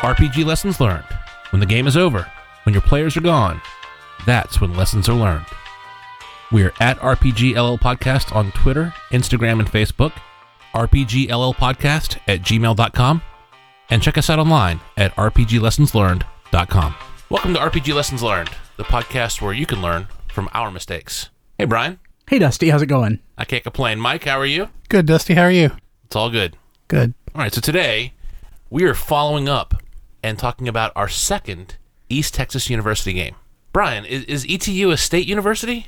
RPG lessons learned. When the game is over, when your players are gone, that's when lessons are learned. We are at RPGLL Podcast on Twitter, Instagram, and Facebook, RPGLL Podcast at gmail.com, and check us out online at RPGLessonsLearned.com. Welcome to RPG Lessons Learned, the podcast where you can learn from our mistakes. Hey, Brian. Hey, Dusty, how's it going? I can't complain. Mike, how are you? Good, Dusty. How are you? It's all good. Good. All right, so today we are following up and talking about our second East Texas University game. Brian, is, is ETU a state university?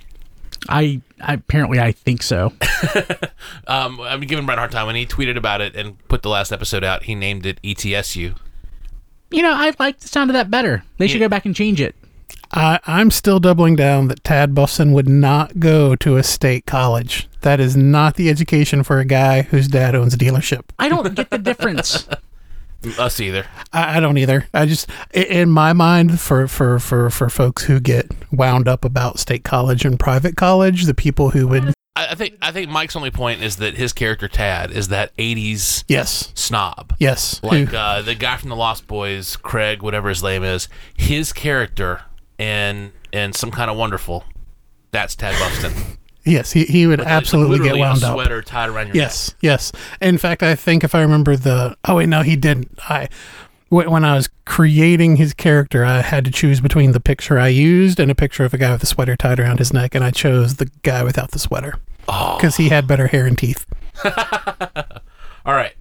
I, I apparently I think so. Um, I'm giving Brian a hard time when he tweeted about it and put the last episode out. He named it ETSU. you know, I like the sound of that better. They should go back and change it. I, I'm still doubling down that Tad Buffson would not go to a state college. That is not the education for a guy whose dad owns a dealership. I don't get the difference. Us either. I, I don't either. I just, in my mind, for, for, for, for folks who get wound up about state college and private college, the people who would, I, think I think Mike's only point is that his character Tad is that '80s yes, snob. yes, like uh, the guy from the Lost Boys, Craig, whatever his name is, his character and and some kind of wonderful. That's Tad Buxton. Yes, he, he would Like, absolutely get wound a up. Sweater tied around your Yes, yes. In fact, I think if I remember the oh wait no he didn't. I when I was creating his character, I had to choose between the picture I used and a picture of a guy with a sweater tied around his neck, and I chose the guy without the sweater Oh. because he had better hair and teeth. All right.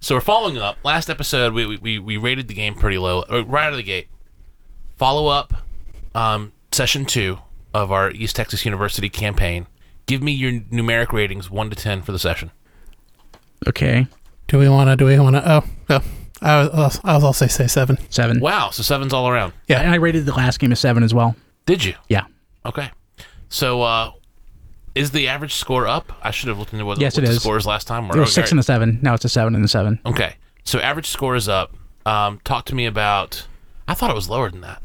So we're following up. Last episode, we, we- we, we rated the game pretty low, uh, right out of the gate. Follow up, um, session two of our East Texas University campaign. Give me your numeric ratings, one to ten, for the session. Okay, Do we want to? Do we want to? Oh, oh. I was, I was also say seven. seven. Wow, so seven's all around. Yeah. And I rated the last game a seven as well. Did you? Yeah. Okay. So, uh, is the average score up? I should have looked into what, Yes, what it the is. scores last time were. It was six Okay. and a seven. Now it's a seven and a seven. Okay. So average score is up. Um, talk to me about. I thought it was lower than that.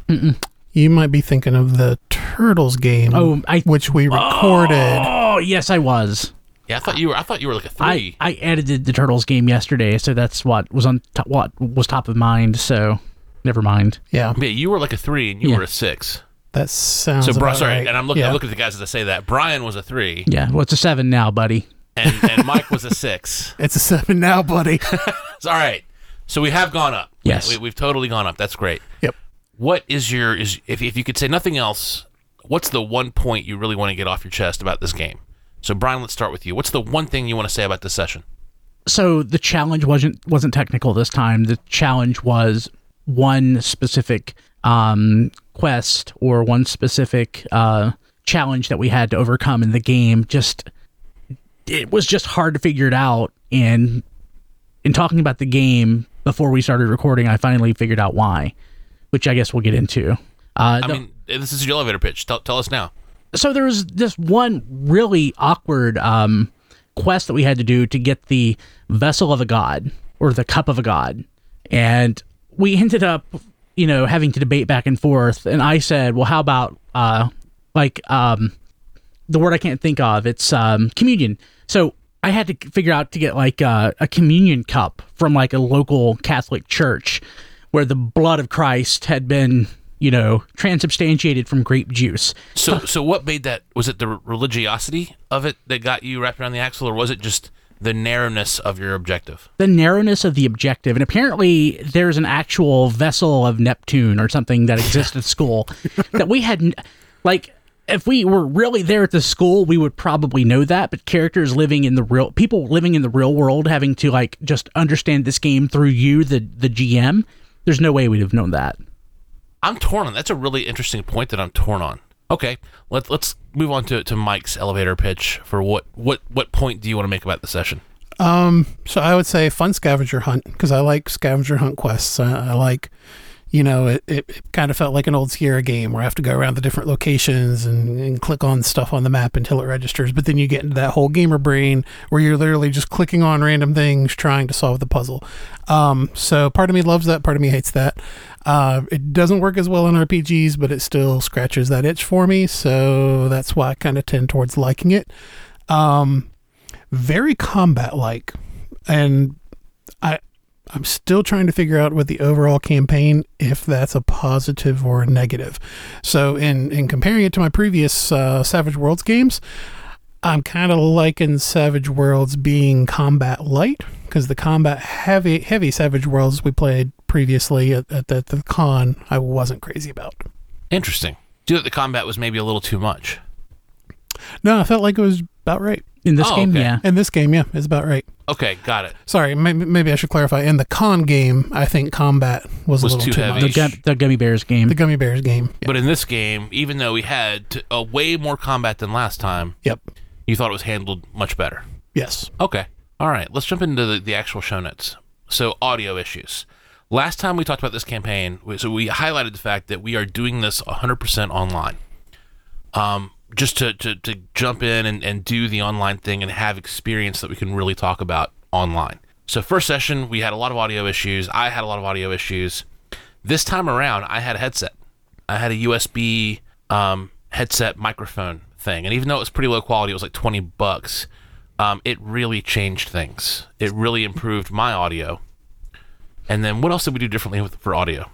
You might be thinking of the Turtles game. Oh, I- which we recorded. Oh yes, I was. Yeah, I thought you were. I thought you were like a I, three. I edited the Turtles game yesterday, so that's what was on top, what was top of mind. So never mind. Yeah, yeah, you were like a three, and you Yeah. were a six. that sounds. So, bro, about sorry, right. and I'm looking. Yeah. I'm looking at the guys as I say that. Brian was a three, Yeah, well, it's a seven now, buddy. and and Mike was a six. It's a seven now, buddy. So, all right. So we have gone up. Yes. we, we've totally gone up. That's great. yep. What is your is if if you could say nothing else, what's the one point you really want to get off your chest about this game? So, Brian, let's start with you. What's the one thing you want to say about this session? so the challenge wasn't wasn't technical this time. The challenge was one specific um, quest or one specific uh, challenge that we had to overcome in the game. Just it was just hard to figure it out. And in talking about the game before we started recording, I finally figured out why, which I guess we'll get into. Uh, I the- mean, this is your elevator pitch. Tell, tell us now. so there was this one really awkward um, quest that we had to do to get the vessel of a god or the cup of a god, and we ended up, you know, having to debate back and forth. And I said, "Well, how about uh, like um, the word I can't think of? It's um, communion." So I had to figure out to get like uh, a communion cup from like a local Catholic church where the blood of Christ had been, you know, transubstantiated from grape juice. So, so what made that? Was it the religiosity of it that got you wrapped around the axle, or was it just the narrowness of your objective? the narrowness of the objective and apparently there's an actual vessel of neptune or something that exists at school that we had like if we were really there at the school we would probably know that but characters living in the real people living in the real world having to like just understand this game through you the the gm there's no way we'd have known that I'm torn on. That's a really interesting point that I'm torn on. Okay, let's let's move on to, to Mike's elevator pitch for what what what point do you want to make about the session? Um, so I would say fun scavenger hunt because I like scavenger hunt quests. I, I like, you know, it, it, kind of felt like an old Sierra game where I have to go around the different locations and, and click on stuff on the map until it registers. But then you get into that whole gamer brain where you're literally just clicking on random things trying to solve the puzzle. Um, so part of me loves that, part of me hates that. Uh, it doesn't work as well in RPGs, but it still scratches that itch for me. So that's why I kind of tend towards liking it. Um, very combat like and I'm still trying to figure out with the overall campaign if that's a positive or a negative. So, in in comparing it to my previous uh, Savage Worlds games, I'm kind of liking Savage Worlds being combat light because the combat heavy heavy Savage Worlds we played previously at, at, the, the con I wasn't crazy about. Interesting. Do you think the combat was maybe a little too much? No, I felt like it was about right. In this Oh, game, okay. yeah. In this game, yeah, it's about right. Okay, got it. Sorry, maybe, maybe I should clarify. In the con game, I think combat was, Was a little too too, heavy. The, much. gu- the Gummy Bears game. The Gummy Bears game. But in this game, even though we had t- a way more combat than last time, Yep. you thought it was handled much better. Yes. Okay. All right. Let's jump into the, the actual show notes. So, audio issues. Last time we talked about this campaign, so we highlighted the fact that we are doing this 100% online. Um, just to, to, to jump in and, and do the online thing and have experience that we can really talk about online. So, first session, we had a lot of audio issues. I had a lot of audio issues. This time around, I had a headset. I had a USB um, headset microphone thing, and even though it was pretty low quality, it was like twenty bucks. Um, it really changed things. It really improved my audio. And then, what else did we do differently with, for audio?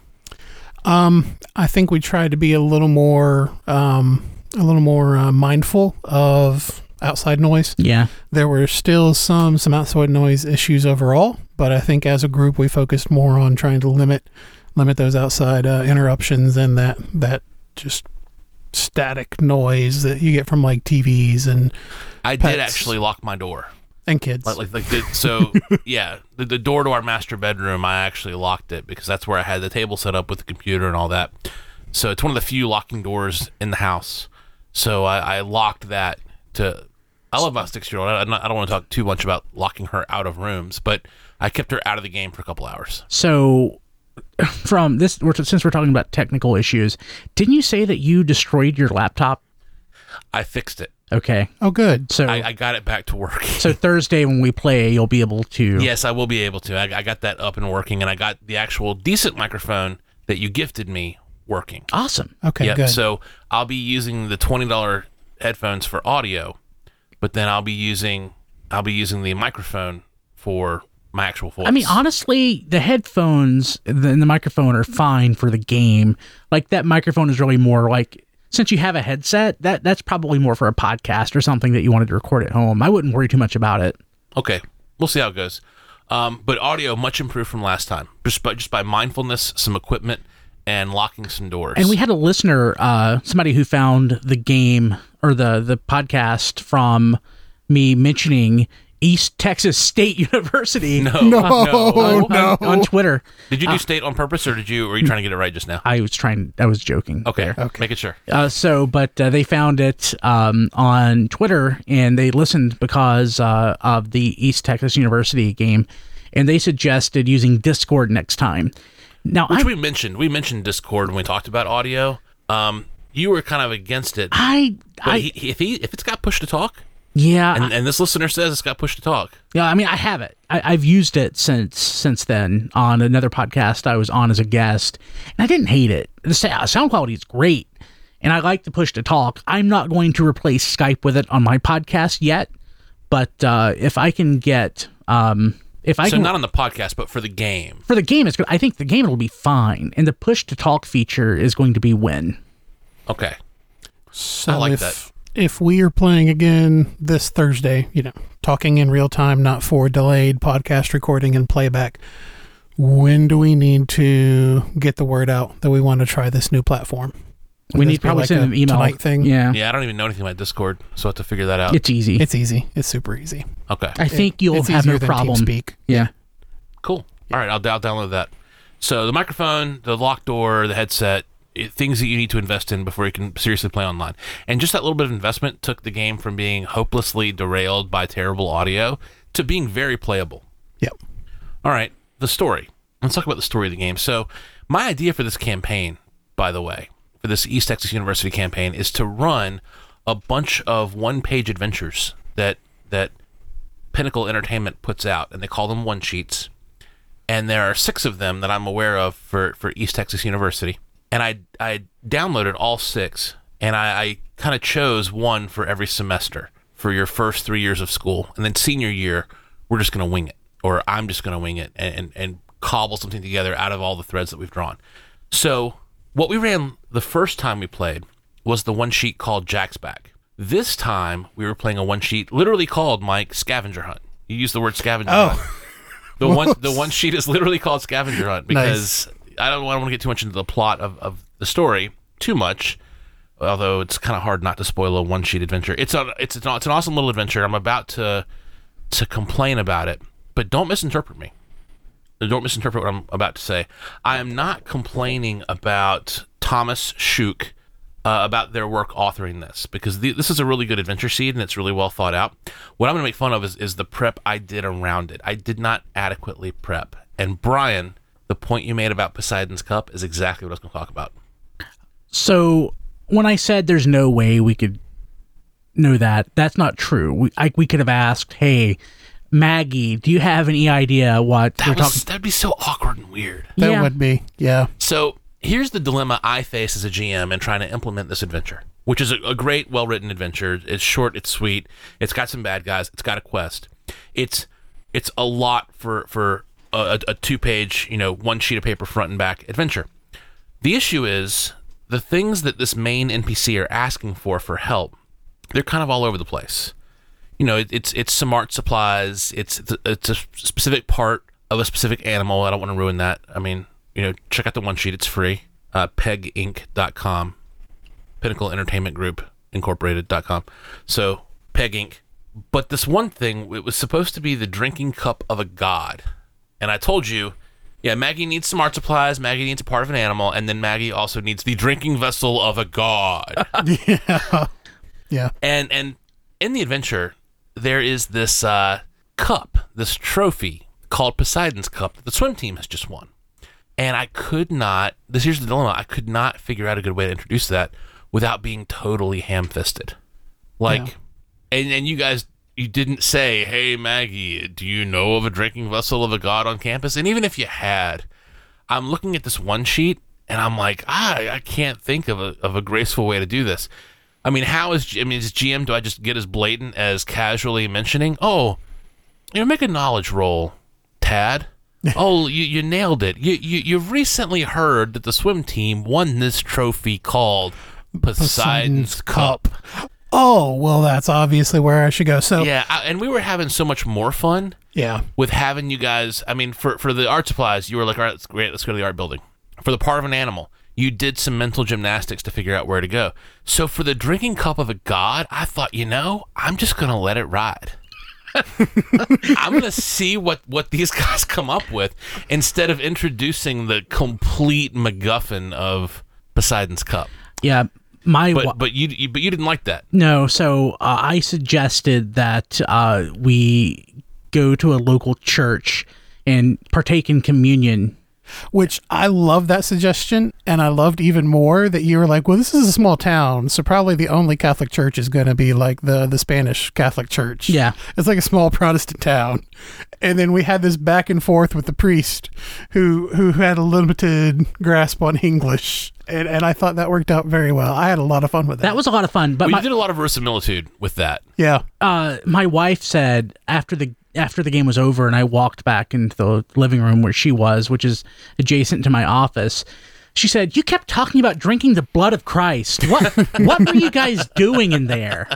I think we tried to be a little more, um, a little more uh, mindful of outside noise. yeah. There were still some some outside noise issues overall, but I think as a group we focused more on trying to limit limit those outside uh, interruptions and that that just static noise that you get from like TVs and I did actually lock my door. and kids. Like, like, like the, so, yeah, the, the door to our master bedroom, I actually locked it because that's where I had the table set up with the computer and all that. So it's one of the few locking doors in the house. So I, I locked that to. I love my six year old. I, I'm not- I don't want to talk too much about locking her out of rooms, but I kept her out of the game for a couple hours. So, from this, since we're talking about technical issues, didn't you say that you destroyed your laptop? I fixed it. Okay. oh, good. So, I, I got it back to work. so Thursday when we play, you'll be able to. Yes, I will be able to. I, I got that up and working, and I got the actual decent microphone that you gifted me working. Awesome. Okay, Yep. good. So I'll be using the twenty dollar headphones for audio, but then I'll be using I'll be using the microphone for my actual voice. I mean, honestly, the headphones and the microphone are fine for the game. Like that microphone is really more like since you have a headset, that that's probably more for a podcast or something that you wanted to record at home. I wouldn't worry too much about it. okay, we'll see how it goes. Um, but audio much improved from last time, just by just by mindfulness, some equipment, and locking some doors. And we had a listener, uh, somebody who found the game or the the podcast from me mentioning East Texas State University no, No. no. Oh, no. on, on Twitter. Did you do state on purpose, or did you? Or were you trying to get it right just now? I was trying. I was joking. Okay, there. make it sure. Uh, so, but uh, they found it um, on Twitter and they listened because uh, of the East Texas University game, and they suggested using Discord next time. Now, Which I, we mentioned. We mentioned Discord when we talked about audio. Um, you were kind of against it, I, I, he, if he if it's got push to talk, yeah, and, and this listener says it's got push to talk, Yeah, I mean, I have it. I, I've used it since since then on another podcast I was on as a guest, and I didn't hate it. The sound quality is great, and I like the push to talk. I'm not going to replace Skype with it on my podcast yet, but uh, if I can get, um, if I so can, not on the podcast, but for the game. for the game, it's good. I think the game will be fine, and the push to talk feature is going to be win. Okay. So I like if, that. If we are playing again this Thursday, you know, talking in real time, not for delayed podcast recording and playback, when do we need to get the word out that we want to try this new platform? Would we need be probably like send an email. tonight thing. Yeah, Yeah, I don't even know anything about Discord, so I have to figure that out. it's easy. It's easy. It's super easy. okay. I think you'll it's have easier no problem. TeamSpeak. Yeah. Cool. All right, I'll, I'll download that. So the microphone, the lock door, the headset, it, things that you need to invest in before you can seriously play online. And just that little bit of investment took the game from being hopelessly derailed by terrible audio to being very playable. Yep. All right, the story. Let's talk about the story of the game. So, my idea for this campaign, by the way, for this East Texas University campaign, is to run a bunch of one-page adventures that that Pinnacle Entertainment puts out, and they call them one sheets. And there are six of them that I'm aware of for, for East Texas University. And I I downloaded all six, and I, I kind of chose one for every semester for your first three years of school, and then senior year we're just gonna wing it, or I'm just gonna wing it and and, and cobble something together out of all the threads that we've drawn. So what we ran the first time we played was the one sheet called Jack's Back. This time we were playing a one sheet literally called Mike Scavenger Hunt. You use the word scavenger Oh. hunt. The one the one sheet is literally called Scavenger Hunt because I don't, I don't want to get too much into the plot of, of the story too much. Although it's kind of hard not to spoil a one sheet adventure. It's a it's it's an, it's an awesome little adventure. I'm about to to complain about it, but don't misinterpret me. Don't misinterpret what I'm about to say. I am not complaining about Thomas Schuch uh, about their work authoring this because this is a really good adventure seed and it's really well thought out. What I'm going to make fun of is, is the prep I did around it. I did not adequately prep. And Brian, the point you made about Poseidon's Cup is exactly what I was going to talk about. So when I said there's no way we could know that, that's not true. We I, we could have asked, "Hey, Maggie, do you have any idea what That we're was, talking?" that'd be so awkward and weird. That Yeah. would be, yeah. So here's the dilemma I face as a GM in trying to implement this adventure, which is a, a great, well written adventure. It's short, it's sweet, it's got some bad guys, it's got a quest. It's it's a lot for for a, a two page, you know, one sheet of paper front and back adventure. The issue is the things that this main NPC are asking for for help. They're kind of all over the place you know, it, it's it's some art supplies. It's it's a, specific part of a specific animal. I don't want to ruin that. I mean, you know, check out the one sheet. It's free. Uh, peginc.com, Pinnacle Entertainment Group Incorporated.com. So Peg Inc. But this one thing, it was supposed to be the drinking cup of a god, and I told you. Yeah, Maggie needs some art supplies. Maggie needs a part of an animal, and then Maggie also needs the drinking vessel of a god. Yeah, yeah. and and in the adventure there is this uh, cup this trophy called poseidon's cup that the swim team has just won. And i could not this here's the dilemma. I could not figure out a good way to introduce that without being totally ham-fisted. Like Yeah. and and you guys you didn't say hey maggie do you know of a drinking vessel of a god on campus? And even if you had i'm looking at this one sheet and i'm like ah, i can't think of a, of a graceful way to do this I mean, how is I mean, is GM? Do I just get as blatant as casually mentioning? Oh, you know, make a knowledge roll, Tad. oh, you, you nailed it. You, you you've recently heard that the swim team won this trophy called Poseidon's, Cup. Oh, well, that's obviously where I should go. So, yeah. Yeah, I, and we were having so much more fun Yeah, with having you guys. I mean, for for the art supplies, you were like, all right, that's great. Let's go to the art building. For the part of an animal, you did some mental gymnastics to figure out where to go. So for the drinking cup of a god, I thought, you know, I'm just gonna let it ride. I'm gonna see what what these guys come up with instead of introducing the complete MacGuffin of Poseidon's cup. Yeah, my wa- But but you, you but you didn't like that. no. So uh, I suggested that uh, we go to a local church and partake in communion. Which I love that suggestion. And I loved even more that you were like, well, this is a small town. So probably the only Catholic church is going to be like the, the Spanish Catholic church. Yeah. It's like a small Protestant town. And then we had this back and forth with the priest who, who had a limited grasp on English. And, and I thought that worked out very well. I had a lot of fun with that. That was a lot of fun. But But my, you did a lot of verisimilitude with that. yeah. uh, my wife said after the after the game was over and I walked back into the living room where she was, which is adjacent to my office. She said, "You kept talking about drinking the blood of Christ. What what were you guys doing in there?"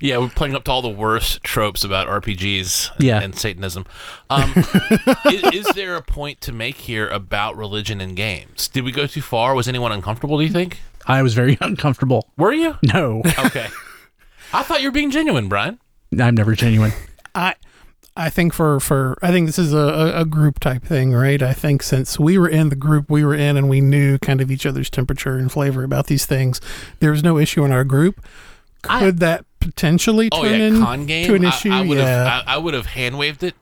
Yeah, we're playing up to all the worst tropes about RPGs and, Yeah. and Satanism. Um, is, is there a point to make here about religion in games? Did we go too far? Was anyone uncomfortable, do you think? I was very uncomfortable. Were you? No, Okay. I thought you were being genuine, Brian. I'm never genuine. I I think for for I think this is a, a, group type thing, right? I think since we were in the group we were in and we knew kind of each other's temperature and flavor about these things, there was no issue in our group. I- Could that potentially oh, turn Oh yeah, in con game. to an I- issue? I, would yeah. have. I, I would have hand waved it.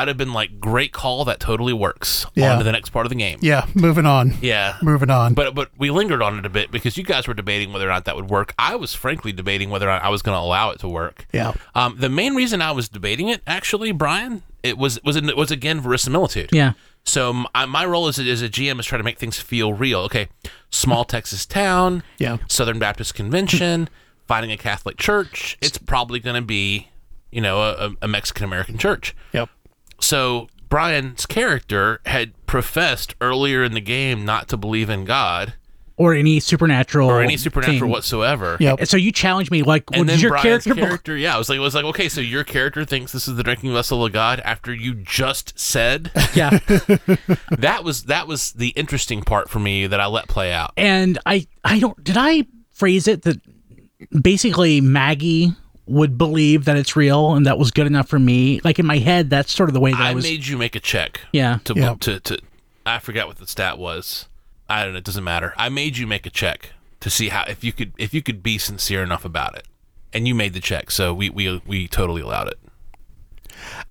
I'd have been like, "Great call. That totally works." Yeah. On to the next part of the game. yeah, moving on. Yeah. Moving on. But but we lingered on it a bit because you guys were debating whether or not that would work. I was frankly debating whether or not I was going to allow it to work. yeah. Um, the main reason I was debating it, actually, Brian, it was was it was again verisimilitude. Yeah. So my, my role as a, as a GM is try to make things feel real. Okay, small Texas town, Yeah. Southern Baptist Convention, finding a Catholic church. It's probably going to be, you know, a, a Mexican American church. Yep. So Brian's character had professed earlier in the game not to believe in God or any supernatural or any supernatural thing. whatsoever. Yep. And so you challenged me like, And what then your Brian's character? character, yeah, I was like, it was like, okay, so your character thinks this is the drinking vessel of God after you just said yeah. that was that was the interesting part for me that I let play out. and I I don't did I phrase it that basically Maggie would believe that it's real and that was good enough for me. Like in my head, that's sort of the way that I, I was. made you make a check. yeah. To, Yeah. to to I forgot what the stat was. I don't know. It doesn't matter. I made you make a check to see how if you could if you could be sincere enough about it, and you made the check. So we we we totally allowed it.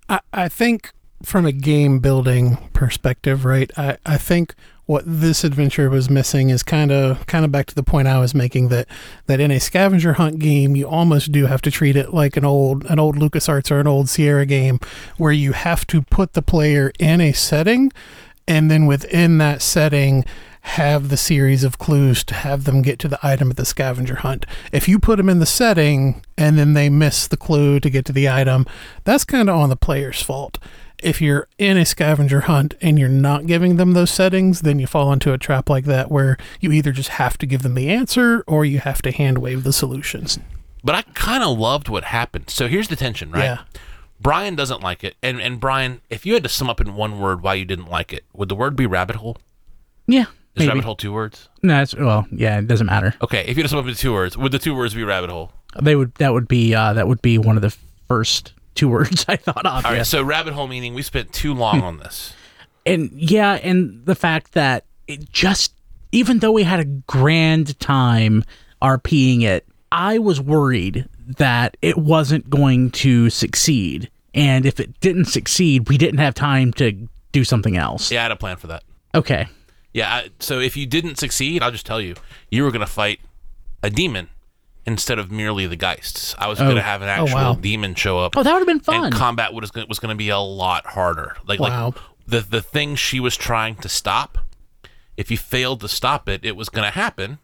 I, I think from a game building perspective, right? I, I think what this adventure was missing is kind of kind of back to the point I was making that that in a scavenger hunt game you almost do have to treat it like an old an old LucasArts or an old Sierra game where you have to put the player in a setting and then within that setting have the series of clues to have them get to the item of the scavenger hunt. If you put them in the setting and then they miss the clue to get to the item, that's kind of on the player's fault. If you're in a scavenger hunt and you're not giving them those settings, then you fall into a trap like that where you either just have to give them the answer or you have to hand wave the solutions. But I kind of loved what happened. So here's the tension, right? Yeah. Brian doesn't like it, and and Brian, if you had to sum up in one word why you didn't like it, would the word be rabbit hole? Yeah. Is Maybe. rabbit hole two words? No, it's, well, yeah, it doesn't matter. Okay, if you had to sum up in two words, would the two words be rabbit hole? They would that would be uh, that would be one of the first two words I thought of. All right, so rabbit hole meaning we spent too long on this. and yeah, and the fact that it just even though we had a grand time RPing it, I was worried that it wasn't going to succeed. And if it didn't succeed, we didn't have time to do something else. Yeah, I had a plan for that. Okay. Yeah, I, so if you didn't succeed, I'll just tell you, you were going to fight a demon instead of merely the geists. I was going to oh. have an oh, actual wow. demon show up. Oh, that would have been fun. and combat was going was going to be a lot harder. Like Wow. like the the thing she was trying to stop, if you failed to stop it, it was going to happen,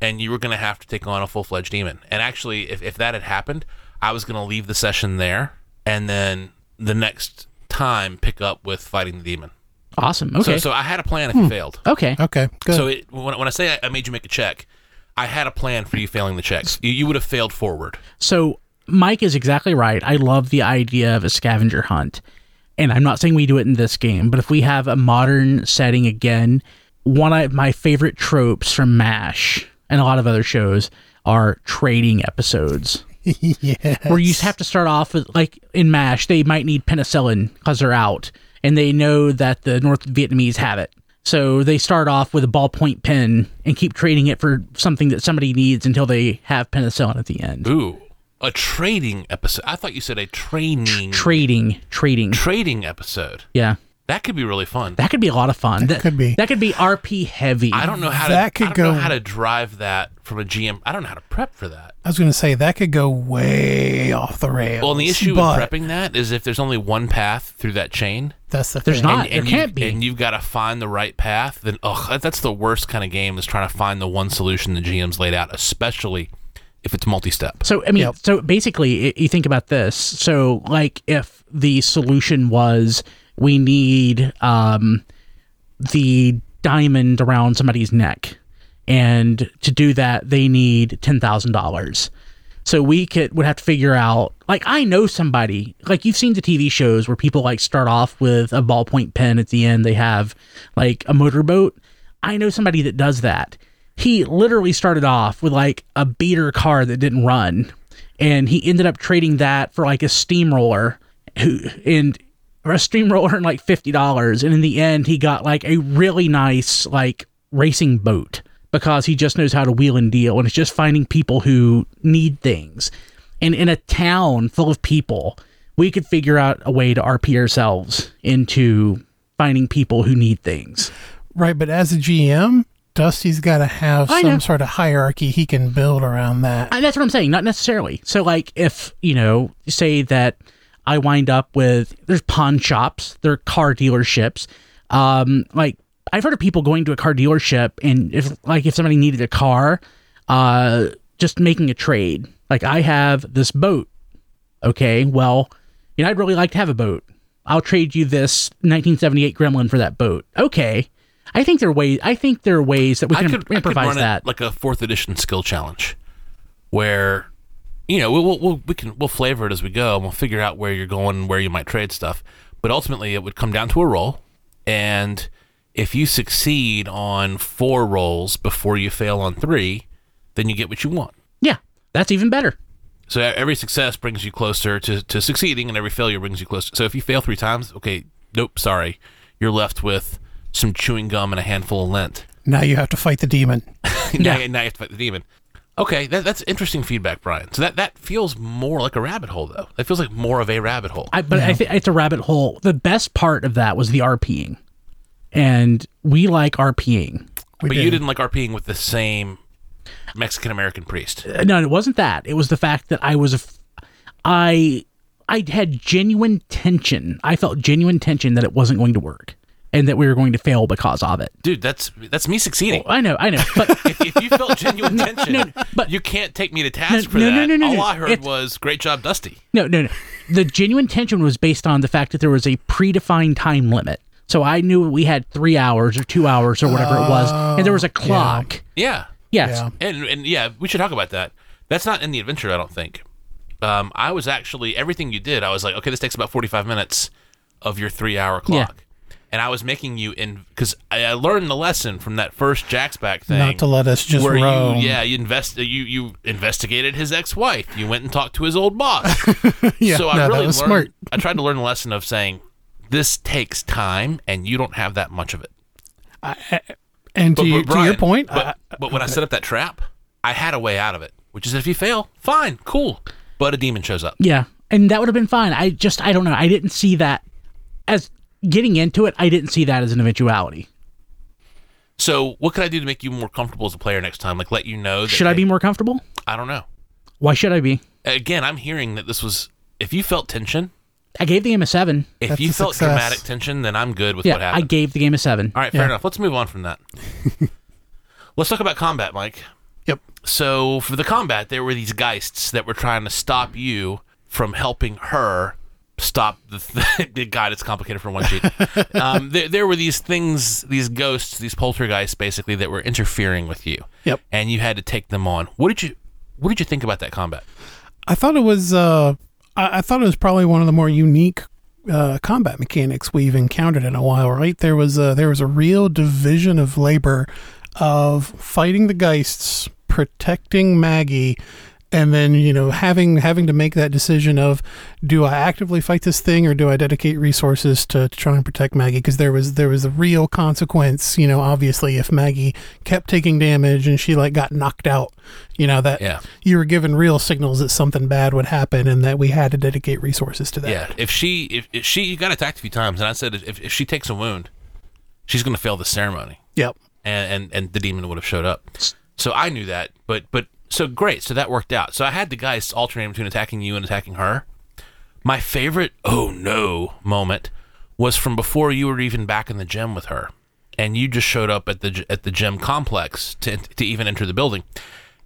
and you were going to have to take on a full fledged demon. And actually, if if that had happened, I was going to leave the session there, and then the next time pick up with fighting the demon. awesome. So Okay. so I had a plan if you hmm. failed. okay. Okay, good. So it, when, when I say I, I made you make a check, I had a plan for you failing the checks. You, you would have failed forward. So Mike is exactly right. I love the idea of a scavenger hunt. And I'm not saying we do it in this game, but if we have a modern setting again, one of my favorite tropes from MASH and a lot of other shows are trading episodes. yeah. Where you have to start off with, like in MASH, they might need penicillin because they're out and they know that the North Vietnamese have it. So they start off with a ballpoint pen and keep trading it for something that somebody needs until they have penicillin at the end. Ooh, a trading episode. I thought you said a training Trading, trading. trading episode. Yeah. That could be really fun. That could be a lot of fun. That, could be. That could be RP heavy. I don't know how That to. could I don't know how to drive that from a GM. I don't know how to prep for that. I was going to say that could go way off the rails. Well, and the issue but with prepping that is if there's only one path through that chain, that's the There's thing. not. and, and there you- can't be. and you've got to find the right path, then ugh, that's the worst kind of game is trying to find the one solution the GM's laid out, especially if it's multi-step. So I mean, Yep. so basically, i you think about this. So like, if the solution was we need um, the diamond around somebody's neck, and to do that, they need ten thousand dollars. So we could would have to figure out. Like I know somebody. Like you've seen the TV shows where people like start off with a ballpoint pen. At the end, they have like a motorboat. I know somebody that does that. He literally started off with like a beater car that didn't run, and he ended up trading that for like a steamroller, who and or a steamroller and like fifty dollars. And in the end, he got like a really nice like racing boat because he just knows how to wheel and deal, and it's just finding people who need things. And in a town full of people, we could figure out a way to RP ourselves into finding people who need things. Right, but as a GM, Dusty's got to have I know. some sort of hierarchy he can build around that. And that's what I'm saying, not necessarily. So, like, if, you know, say that I wind up with, there's pawn shops, there are car dealerships. Um, like, I've heard of people going to a car dealership and if, like, if somebody needed a car, uh, just making a trade. Like, I have this boat. Okay, well, you know, I'd really like to have a boat. I'll trade you this 1978 Gremlin for that boat. Okay. I think there are ways. I think there are ways that we I can could, I could improvise run it that. like a fourth edition skill challenge, where you know we'll, we'll we can we'll flavor it as we go and we'll figure out where you're going and where you might trade stuff. But ultimately, it would come down to a roll, and if you succeed on four rolls before you fail on three, then you get what you want. yeah, that's even better. So every success brings you closer to, to succeeding, and every failure brings you closer. So if you fail three times, okay, nope, sorry, you're left with some chewing gum and a handful of lint. Now you have to fight the demon. now, Yeah. now you have to fight the demon. Okay, that, that's interesting feedback, Brian. So that, that feels more like a rabbit hole, though. That feels like more of a rabbit hole. I, but I think it's a rabbit hole. The best part of that was the RPing, and we like RPing. We but did. you didn't like RPing with the same Mexican American priest. Uh, No, it wasn't that. It was the fact that I was, a f- I, I had genuine tension. I felt genuine tension that it wasn't going to work, and that we were going to fail because of it. Dude, that's that's me succeeding. I know, I know, but if, if you felt genuine tension, no, but- you can't take me to task No, for no, that. no, no, no, All no. I heard It's- was "Great job, Dusty." no, no, no. The genuine tension was based on the fact that there was a predefined time limit. So I knew we had three hours or two hours or whatever it was, and there was a clock. Yeah, Yes. Yeah. and and yeah, we should talk about that. That's not in the adventure, I don't think. Um, I was actually everything you did. I was like, okay, this takes about forty-five minutes of your three-hour Yeah. Clock, and I was making you in because I, I learned the lesson from that first Jack's back thing. Not to let us just where roam. you, yeah, you invest, you you investigated his ex-wife. You went and talked to his old boss. Yeah, so I no, that really learned. smart. I tried to learn the lesson of saying this takes time, and you don't have that much of it. And to, But- you, but to your point, but, I, but when I set up that trap, I had a way out of it, which is if you fail, fine, cool. But a demon shows up. Yeah, and that would have been fine. I just, I don't know. I didn't see that as getting into it. I didn't see that as an eventuality. So what could I do to make you more comfortable as a player next time? Like let you know. That, Should I hey, be more comfortable? I don't know. Why should I be? Again, I'm hearing that this was. If you felt tension, I gave the game a seven. if That's you felt success. dramatic tension, then I'm good with Yeah, what happened. I gave the game a seven. All right, fair Yeah. enough. Let's move on from that. Let's talk about combat, Mike. yep. So for the combat, there were these geists that were trying to stop you from helping her stop the, the God. It's complicated for one sheet. um, there, there were these things, these ghosts, these poltergeists, basically that were interfering with you. Yep. And you had to take them on. What did you What did you think about that combat? I thought it was. Uh, I, I thought it was probably one of the more unique uh, combat mechanics we've encountered in a while. Right there was a, there was a real division of labor of fighting the geists, protecting Maggie, and then you know having having to make that decision of do I actively fight this thing or do I dedicate resources to, to try and protect Maggie because there was there was a real consequence you know obviously if Maggie kept taking damage and she like got knocked out you know that Yeah. you were given real signals that something bad would happen and that we had to dedicate resources to that Yeah. If she if, if she got attacked a few times, and I said if, if she takes a wound, she's going to fail the ceremony. yep and, and and the demon would have showed up. So I knew that, but but so great. So that worked out. So I had the geists alternating between attacking you and attacking her. My favorite oh no moment was from before you were even back in the gym with her, and you just showed up at the at the gym complex to to even enter the building,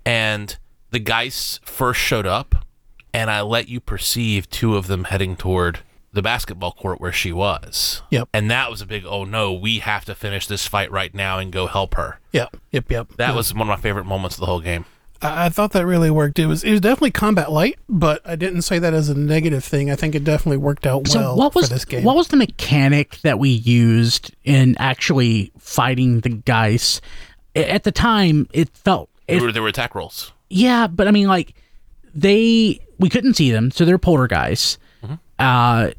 and the geists first showed up, and I let you perceive two of them heading toward the basketball court where she was. Yep. And that was a big oh no, we have to finish this fight right now and go help her. yep yep yep That was one of my favorite moments of the whole game. I, I thought that really worked it was it was definitely combat light but i didn't say that as a negative thing i think it definitely worked out So well what was for this game what was the mechanic that we used in actually fighting the geists? At the time, it felt There were, there were attack rolls. yeah, but I mean, like they we couldn't see them, so they're poltergeists. Mm-hmm. Uh,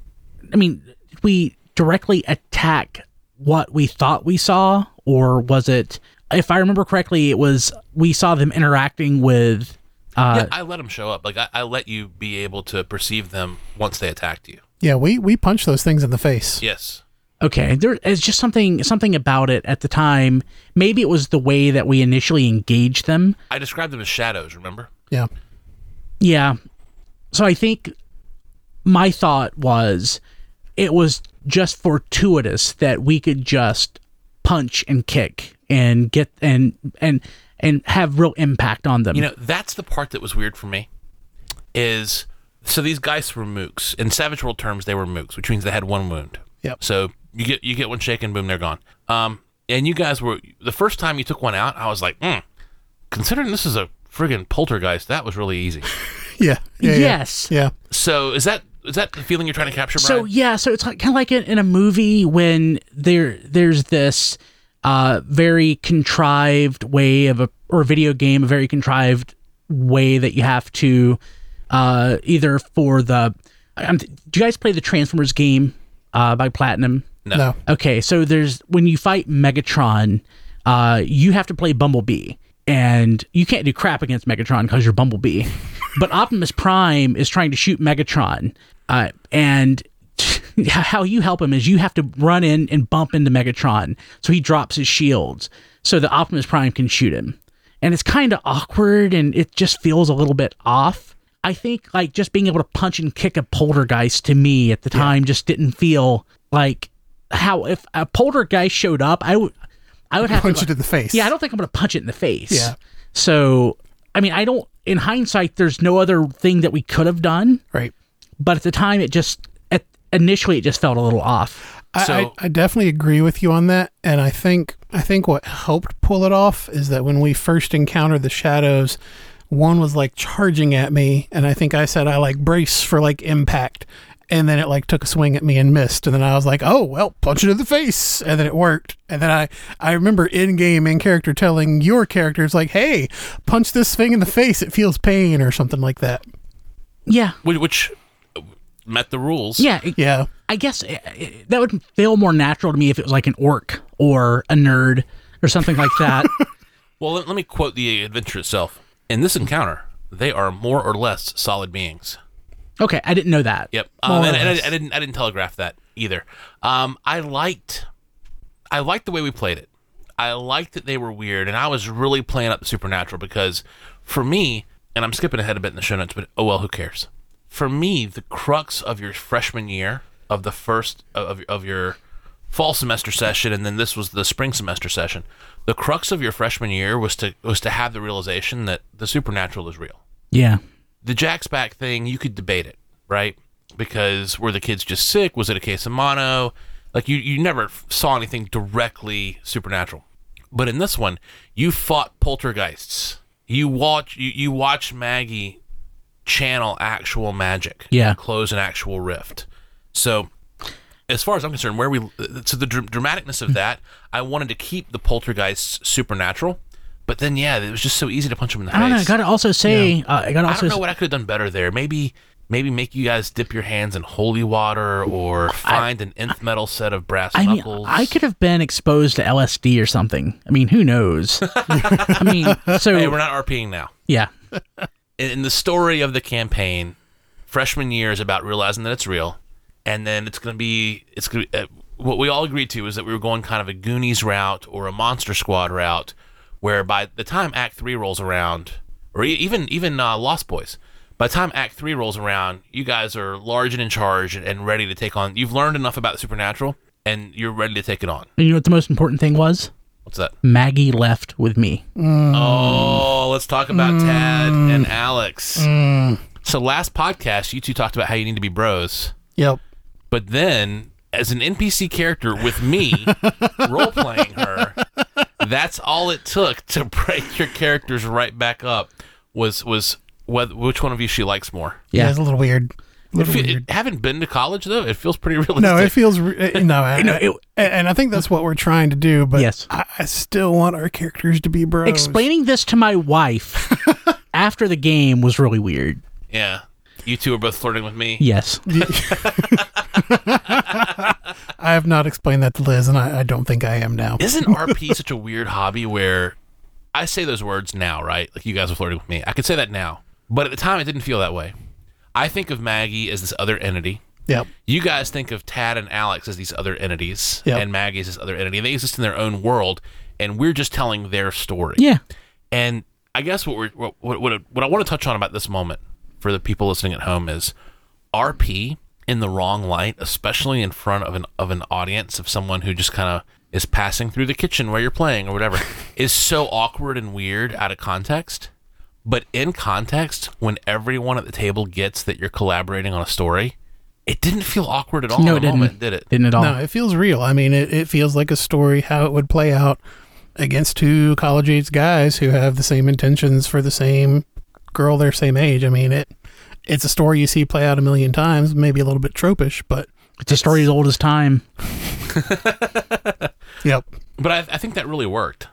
I mean, we directly attack what we thought we saw, or was it? If I remember correctly, it was we saw them interacting with. Uh, yeah, I let them show up. Like I, I let you be able to perceive them once they attacked you. yeah we we punched those things in the face Yes. Okay, there is just something something about it at the time. Maybe it was the way that we initially engaged them. I described them as shadows, remember? yeah Yeah. So I think my thought was it was just fortuitous that we could just punch and kick and get and and and have real impact on them. You know, that's the part that was weird for me. Is So these guys were mooks. In Savage World terms, they were mooks, which means they had one wound. Yep. So you get you get one shaken, boom, they're gone. Um, and you guys were the first time you took one out, I was like, mm, considering this is a friggin' poltergeist, that was really easy. Yeah. yeah, yeah. yes. Yeah. so is that is that the feeling you're trying to capture, So yeah, so it's kind of like in, in a movie when there there's this uh, very contrived way of a or a video game, a very contrived way that you have to uh, either for the. Um, do you guys play the Transformers game uh, by Platinum? No. No. Okay, so there's when you fight Megatron, uh, you have to play Bumblebee, and you can't do crap against Megatron because you're Bumblebee. but Optimus Prime is trying to shoot Megatron, uh, and how you help him is you have to run in and bump into Megatron, so he drops his shields, so the Optimus Prime can shoot him. And it's kind of awkward, and it just feels a little bit off. I think like just being able to punch and kick a poltergeist to me at the time just didn't feel like how if a poltergeist showed up, I would I would have Punch to it in the face. yeah, I don't think I'm going to punch it in the face. Yeah. So, I mean, I don't. In hindsight, there's no other thing that we could have done, Right. but at the time, it just initially it just felt a little off. I, So- I, I definitely agree with you on that, and I think I think what helped pull it off is that when we first encountered the shadows, one was like charging at me, and I think I said I like brace for like impact, and then it like took a swing at me and missed, and then I was like, oh well, punch it in the face, and then it worked, and then I I remember in game in character telling your characters like, hey, punch this thing in the face, it feels pain or something like that. Yeah, Which, which met the rules. yeah. it- Yeah, I guess eh, eh, that would feel more natural to me if it was like an orc or a nerd or something like that. Well, let, let me quote the adventure itself. In this encounter, they are more or less solid beings. okay, I didn't know that. Yep. Um, and, and I. I didn't I didn't telegraph that either. Um, I liked I liked the way we played it. I liked that they were weird, and I was really playing up the supernatural because for me, and I'm skipping ahead a bit in the show notes, but oh well, who cares? For me, the crux of your freshman year of the first of of your fall semester session, and then this was the spring semester session. The crux of your freshman year was to was to have the realization that the supernatural is real Yeah. the Jack's back thing, you could debate it, right? Because were the kids just sick? Was it a case of mono? Like you, you never saw anything directly supernatural. But in this one, you fought poltergeists. You watch, you, you watch Maggie channel actual magic. Yeah. and Close an actual rift. So, as far as I'm concerned, where we so the dr- dramaticness of that, I wanted to keep the poltergeists supernatural. But then, yeah, it was just so easy to punch them in the I don't know. I gotta also say, uh, I gotta I also don't know what I could have done better there. Maybe maybe make you guys dip your hands in holy water or find an nth metal set of brass I mean. I could have been exposed to LSD or something. I mean, who knows? I mean, so Hey, we're not RPing now. yeah, In, the story of the campaign, freshman year is about realizing that it's real, and then it's going to be it's going to uh, what we all agreed to is that we were going kind of a Goonies route or a Monster Squad route, where by the time Act Three rolls around, or even even uh, Lost Boys, by the time Act Three rolls around, you guys are large and in charge and ready to take on. You've learned enough about the supernatural, and you're ready to take it on. and you know what the most important thing was? What's that? Maggie left with me. Mm. Oh, let's talk about mm. Tad and Alex. Mm. So last podcast, you two talked about how you need to be bros, yep. but then as an NPC character with me role playing her, that's all it took to break your characters right back up. Was was wh- which one of you she likes more? Yeah, Yeah. it's a little weird. A It little fe- weird. it- haven't been to college though. It feels pretty realistic. No, it feels re- no, I, know, it- and and I think that's what we're trying to do. But Yes. I, I still want our characters to be bros. Explaining this to my wife after the game was really weird. yeah. You two are both flirting with me. Yes. I have not explained that to Liz, and I, I don't think I am now. Isn't RP such a weird hobby where I say those words now, right? Like you guys are flirting with me. I could say that now. But at the time, it didn't feel that way. I think of Maggie as this other entity. Yep. You guys think of Tad and Alex as these other entities, Yep. and Maggie as this other entity. They exist in their own world, and we're just telling their story. Yeah. And I guess what we're what what, what, what I want to touch on about this moment for the people listening at home is RP in the wrong light, especially in front of an of an audience of someone who just kind of is passing through the kitchen where you're playing or whatever, is so awkward and weird out of context. But in context, when everyone at the table gets that you're collaborating on a story, it didn't feel awkward at all No, it didn't. moment, did it? Didn't at all. No, it feels real. I mean, it, it feels like a story how it would play out against two college age guys who have the same intentions for the same girl their same age. I mean, it it's a story you see play out a million times, maybe a little bit tropish, but It's a story as old as time. yep. But I, I think that really worked.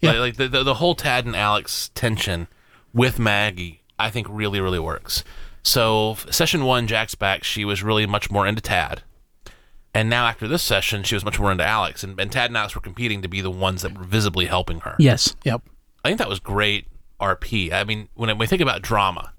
Yeah. Like, like the, the the whole Tad and Alex tension with Maggie, I think really really works. So session one, Jack's back. She was really much more into Tad, and now after this session, she was much more into Alex. And, and Tad and Alex were competing to be the ones that were visibly helping her. Yes. Yep. I think that was great RP. I mean, when we think about drama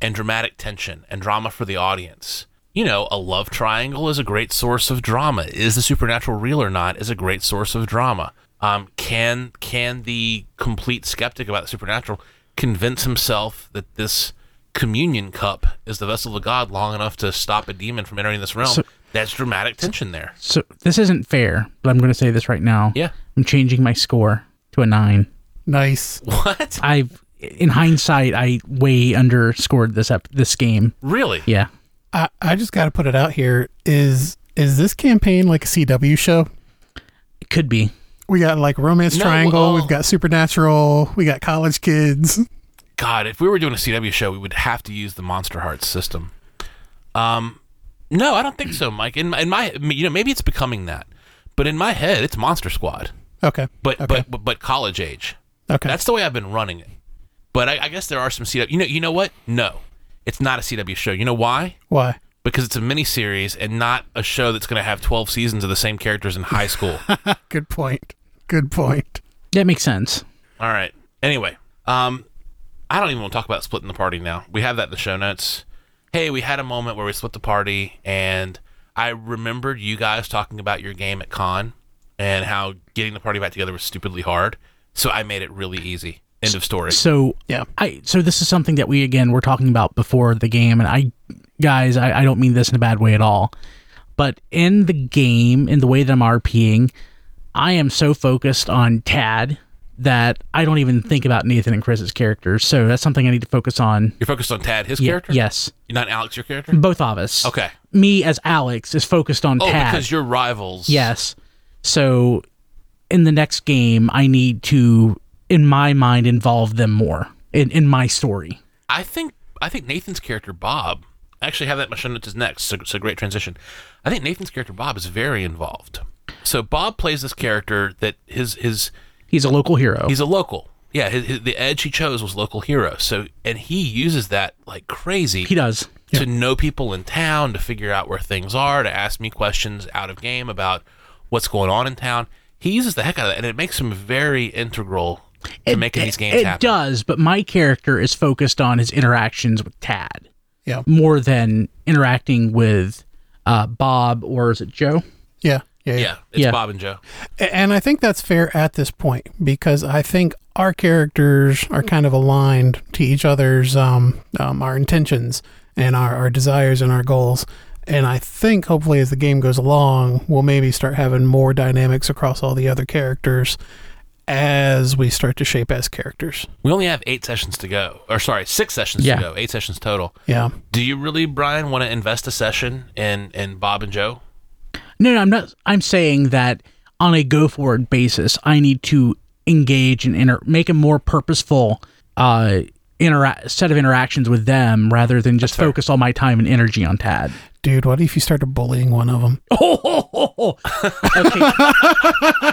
and dramatic tension and drama for the audience, you know, a love triangle is a great source of drama. Is the supernatural real or not? Is a great source of drama. Um, can can the complete skeptic about the supernatural convince himself that this communion cup is the vessel of God long enough to stop a demon from entering this realm? So- That's dramatic tension there. So this isn't fair, but I'm going to say this right now. Yeah. I'm changing my score to a nine. Nice. What? I've, in hindsight, I way underscored this up this game. Really? Yeah. I, I just got to put it out here. Is is this campaign like a CW show? It could be. We got like romance No, triangle. oh. We've got supernatural. We got college kids. God, if we were doing a CW show, we would have to use the Monster Hearts system. Um, no, I don't think so, Mike. In my, in my, you know, maybe it's becoming that, but in my head, it's Monster Squad, Okay. but Okay. but, but but college age. Okay. That's the way I've been running it. But I, I guess there are some CW. You know, you know what? No, it's not a CW show. You know why? why. Because it's a mini series and not a show that's going to have twelve seasons of the same characters in high school. Good point. Good point. That makes sense. All right. Anyway, um, I don't even want to talk about splitting the party now. We have that in the show notes. Hey, we had a moment where we split the party, and I remembered you guys talking about your game at con and how getting the party back together was stupidly hard. So I made it really easy. End of story. So Yeah. I so this is something that we again were talking about before the game, and I guys, I, I don't mean this in a bad way at all, but in the game, in the way that I'm RPing, I am so focused on Tad that I don't even think about Nathan and Chris's characters. So that's something I need to focus on. You're focused on Tad, his Ye- character. Yes, You're not Alex, your character. both of us. Okay. Me as Alex is focused on Oh, Tad. because you're rivals. Yes. So in the next game, I need to, in my mind, involve them more in, in my story. I think I think Nathan's character Bob. Actually have that my show notes next. So it's a great transition. I think Nathan's character Bob is very involved. So Bob plays this character that his his He's a local hero. he's a local. Yeah, his, his, the edge he chose was local hero. So and he uses that like crazy he does. to know people in town, to figure out where things are, to ask me questions out of game about what's going on in town. He uses the heck out of that, and it makes him very integral to making these games it happen. does, but my character is focused on his interactions with Tad Yeah. more than interacting with uh, Bob or is it Joe? Yeah. Yeah. Yeah, it's Yeah. Bob and Joe. And I think that's fair at this point because I think our characters are kind of aligned to each other's um, um, our intentions and our, our desires and our goals. And I think hopefully as the game goes along, we'll maybe start having more dynamics across all the other characters as we start to shape as characters. We only have eight sessions to go, or sorry, six sessions Yeah. to go. Eight sessions total. Yeah. Do you really, Brian, want to invest a session in in Bob and Joe? No, no, I'm not. I'm saying that on a go forward basis, I need to engage and inter- make a more purposeful uh, intera- set of interactions with them rather than just fair. focus all my time and energy on Tad. Dude, what if you started bullying one of them? Oh, okay.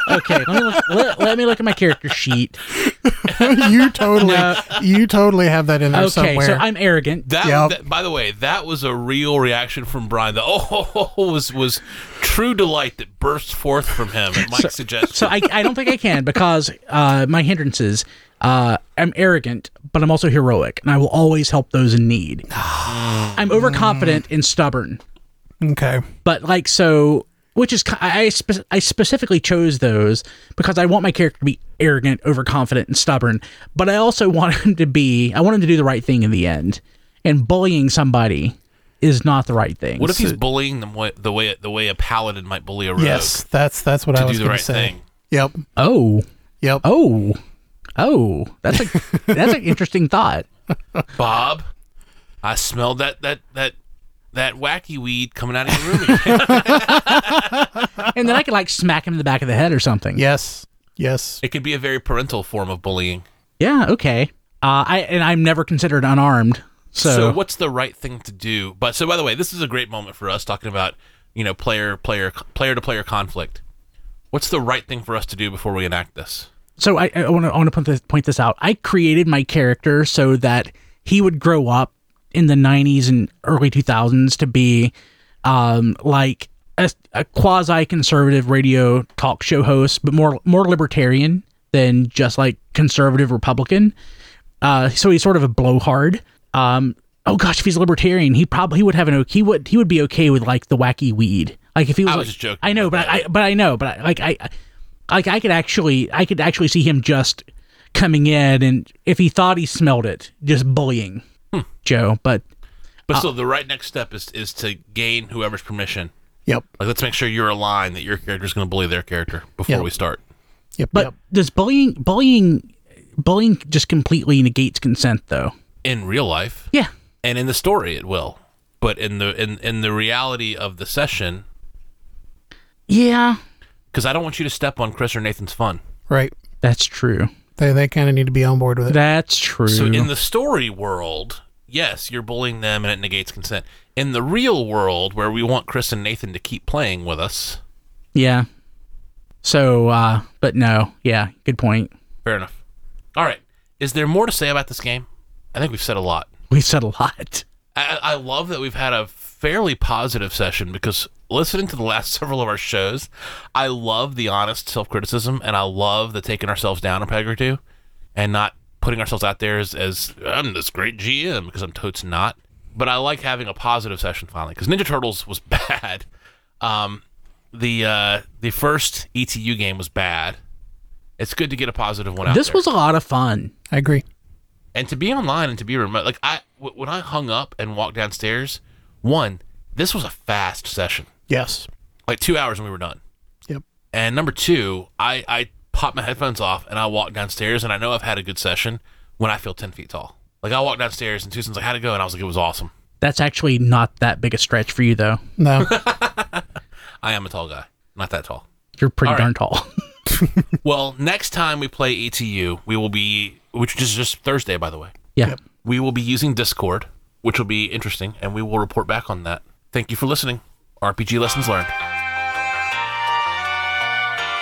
okay. Let me, look, let, let me look at my character sheet. you totally, you totally have that in there Okay, somewhere. so I'm arrogant. That, Yep. that- by the way, that was a real reaction from Brian. The oh was was true delight that burst forth from him at Mike's suggestion. So I, I don't think I can because uh, my hindrances. Uh, I'm arrogant, but I'm also heroic, and I will always help those in need. I'm overconfident and stubborn, okay. but like so, which is ki- I I, spe- I specifically chose those because I want my character to be arrogant, overconfident, and stubborn. But I also want him to be. I want him to do the right thing in the end, and bullying somebody is not the right thing. what if he's bullying them way, the way the way a paladin might bully a rogue Yes, that's that's what I to was do the going right to say. thing? Yep. Oh, Yep. oh, oh! That's a that's an interesting thought. Bob, I smelled that that that that wacky weed coming out of your room. and then I could like smack him in the back of the head or something. Yes. Yes. it could be a very parental form of bullying. Yeah, okay. Uh, I and I'm never considered unarmed. So, So, what's the right thing to do? But so, by the way, this is a great moment for us talking about you know player player player to player conflict. What's the right thing for us to do before we enact this? So I, I want to I want to point this, point this out. I created my character so that he would grow up in the 90s and early 2000s to be um, like a, a quasi conservative radio talk show host, but more more libertarian than just like conservative Republican. Uh, so he's sort of a blowhard. Um, oh gosh, if he's a libertarian, he probably he would have an he would he would be okay with like the wacky weed. Like if he was, I was like- just joking I know, but I, but I know, but I, like I, like I could actually I could actually see him just coming in and if he thought he smelled it, just bullying Hmm. Joe. But But still, the right next step is is to gain whoever's permission. Yep. Like, let's make sure you're aligned that your character's going to bully their character before Yeah. we start. Yep. but yep. does bullying bullying bullying just completely negates consent though? In real life, Yeah. and in the story, it will. But in the in in the reality of the session, Yeah, because I don't want you to step on Chris or Nathan's fun. Right. that's true. They they kind of need to be on board with it. That's true. So in the story world, yes, you're bullying them and it negates consent. In the real world, where we want Chris and Nathan to keep playing with us, yeah. So uh but no, yeah, good point. fair enough. All right. Is there more to say about this game? I think we've said a lot. We've said a lot. I, I love that we've had a fairly positive session because listening to the last several of our shows, I love the honest self criticism and I love the taking ourselves down a peg or two and not putting ourselves out there as, as I'm this great GM because I'm totes not. But I like having a positive session finally because Ninja Turtles was bad. Um, the uh, the first ETU game was bad. It's good to get a positive one out This there. was a lot of fun. I agree. and to be online and to be remote like i w- when i hung up and walked downstairs one this was a fast session Yes. like two hours and we were done Yep. and number two i i pop my headphones off and i walk downstairs and i know i've had a good session when i feel 10 feet tall like i walk downstairs and susan's like how'd it go and i was like it was awesome That's actually not that big a stretch for you though. No. i am a tall guy not that tall You're pretty All darn right. tall. well next time we play etu we will be which is just thursday by the way yeah. Yep. we will be using discord which will be interesting and we will report back on that. Thank you for listening. Rpg lessons learned.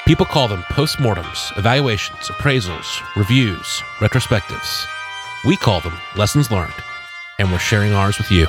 People call them postmortems evaluations appraisals reviews retrospectives. We call them lessons learned and we're sharing ours with you